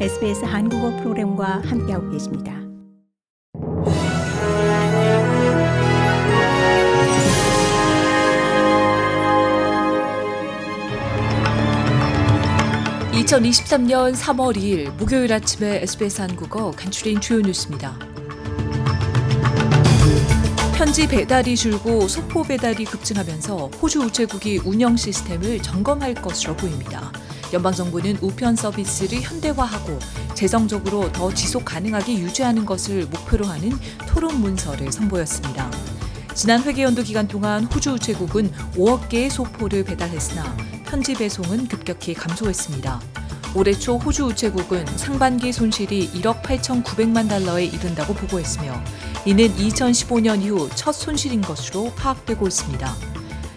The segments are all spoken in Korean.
SBS 한국어 프로그램과 함께하고 계십니다. (2023년 3월 2일) 목요일 아침에 SBS 한국어 간추린 주요 뉴스입니다. 편지 배달이 줄고 소포 배달이 급증하면서 호주 우체국이 운영 시스템을 점검할 것으로 보입니다. 연방정부는 우편 서비스를 현대화하고 재정적으로 더 지속 가능하게 유지하는 것을 목표로 하는 토론 문서를 선보였습니다. 지난 회계연도 기간 동안 호주 우체국은 5억 개의 소포를 배달했으나 편지 배송은 급격히 감소했습니다. 올해 초 호주 우체국은 상반기 손실이 1억 8,900만 달러에 이른다고 보고했으며 이는 2015년 이후 첫 손실인 것으로 파악되고 있습니다.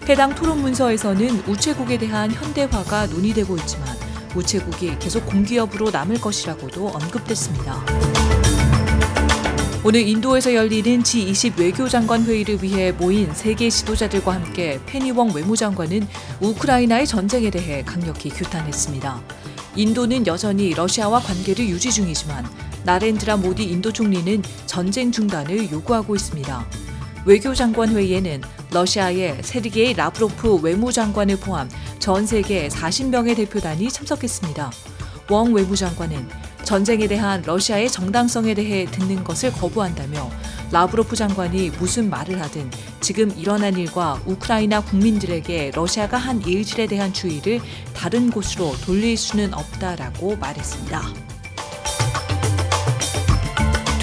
해당 토론 문서에서는 우체국에 대한 현대화가 논의되고 있지만 우체국이 계속 공기업으로 남을 것이라고도 언급됐습니다. 오늘 인도에서 열리는 G20 외교장관 회의를 위해 모인 세계 지도자들과 함께 페니웡 외무장관은 우크라이나의 전쟁에 대해 강력히 규탄했습니다. 인도는 여전히 러시아와 관계를 유지 중이지만 나렌드라 모디 인도 총리는 전쟁 중단을 요구하고 있습니다. 외교장관 회의에는 러시아의 세르게이 라브로프 외무장관을 포함 전 세계 40명의 대표단이 참석했습니다. 웡 외무장관은 전쟁에 대한 러시아의 정당성에 대해 듣는 것을 거부한다며 라브로프 장관이 무슨 말을 하든 지금 일어난 일과 우크라이나 국민들에게 러시아가 한 일질에 대한 주의를 다른 곳으로 돌릴 수는 없다라고 말했습니다.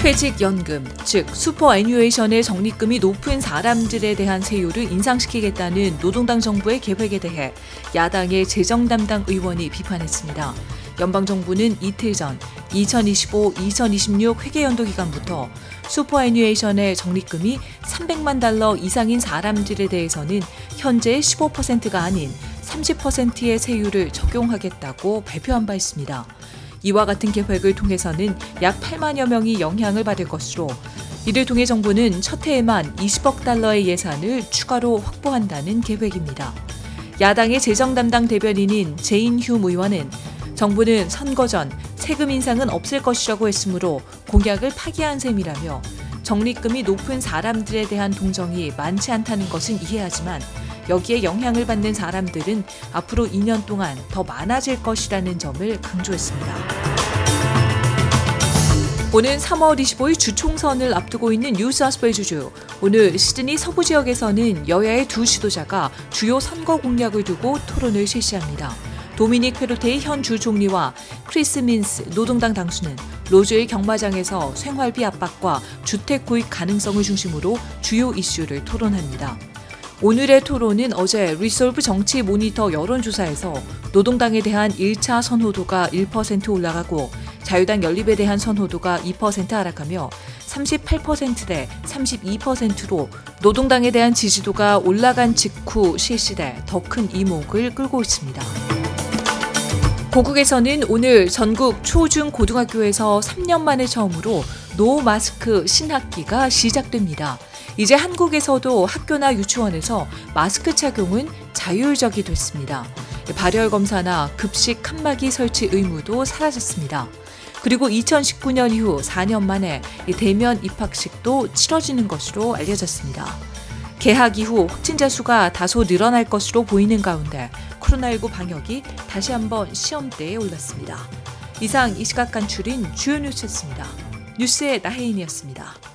퇴직연금, 즉 superannuation의 적립금이 높은 사람들에 대한 세율을 인상시키겠다는 노동당 정부의 계획에 대해 야당의 재정 담당 의원이 비판했습니다. 연방정부는 이틀 전 2025-2026 회계연도 기간부터 superannuation의 적립금이 300만 달러 이상인 사람들에 대해서는 현재 15%가 아닌 30%의 세율을 적용하겠다고 발표한 바 있습니다. 이와 같은 계획을 통해서는 약 8만여 명이 영향을 받을 것으로 이를 통해 정부는 첫 해에만 20억 달러의 예산을 추가로 확보한다는 계획입니다. 야당의 재정 담당 대변인인 제인 흄 의원은 정부는 선거 전 세금 인상은 없을 것이라고 했으므로 공약을 파기한 셈이라며 적립금이 높은 사람들에 대한 동정이 많지 않다는 것은 이해하지만 여기에 영향을 받는 사람들은 앞으로 2년 동안 더 많아질 것이라는 점을 강조했습니다. 오는 3월 25일 주총선을 앞두고 있는 뉴사우스웨일즈주. 오늘 시드니 서부 지역에서는 여야의 두 지도자가 주요 선거 공약을 두고 토론을 실시합니다. 도미닉 페로테이 현 주 총리와 크리스 민스 노동당 당수는 로즈힐 경마장에서 생활비 압박과 주택 구입 가능성을 중심으로 주요 이슈를 토론합니다. 오늘의 토론은 어제 Resolve 정치 모니터 여론조사에서 노동당에 대한 1차 선호도가 1% 올라가고 자유당 연립에 대한 선호도가 2% 하락하며 38%대 32%로 노동당에 대한 지지도가 올라간 직후 실시돼 더 큰 이목을 끌고 있습니다. 고국에서는 오늘 전국 초중 고등학교에서 3년 만에 처음으로 no mask 신학기가 시작됩니다. 이제 한국에서도 학교나 유치원에서 마스크 착용은 자율적이 됐습니다. 발열 검사나 급식 칸막이 설치 의무도 사라졌습니다. 그리고 2019년 이후 4년 만에 대면 입학식도 치러지는 것으로 알려졌습니다. 개학 이후 확진자 수가 다소 늘어날 것으로 보이는 가운데 코로나19 방역이 다시 한번 시험대에 올랐습니다. 이상 이 시각 간출인 주요 뉴스였습니다. 뉴스의 나혜인이었습니다.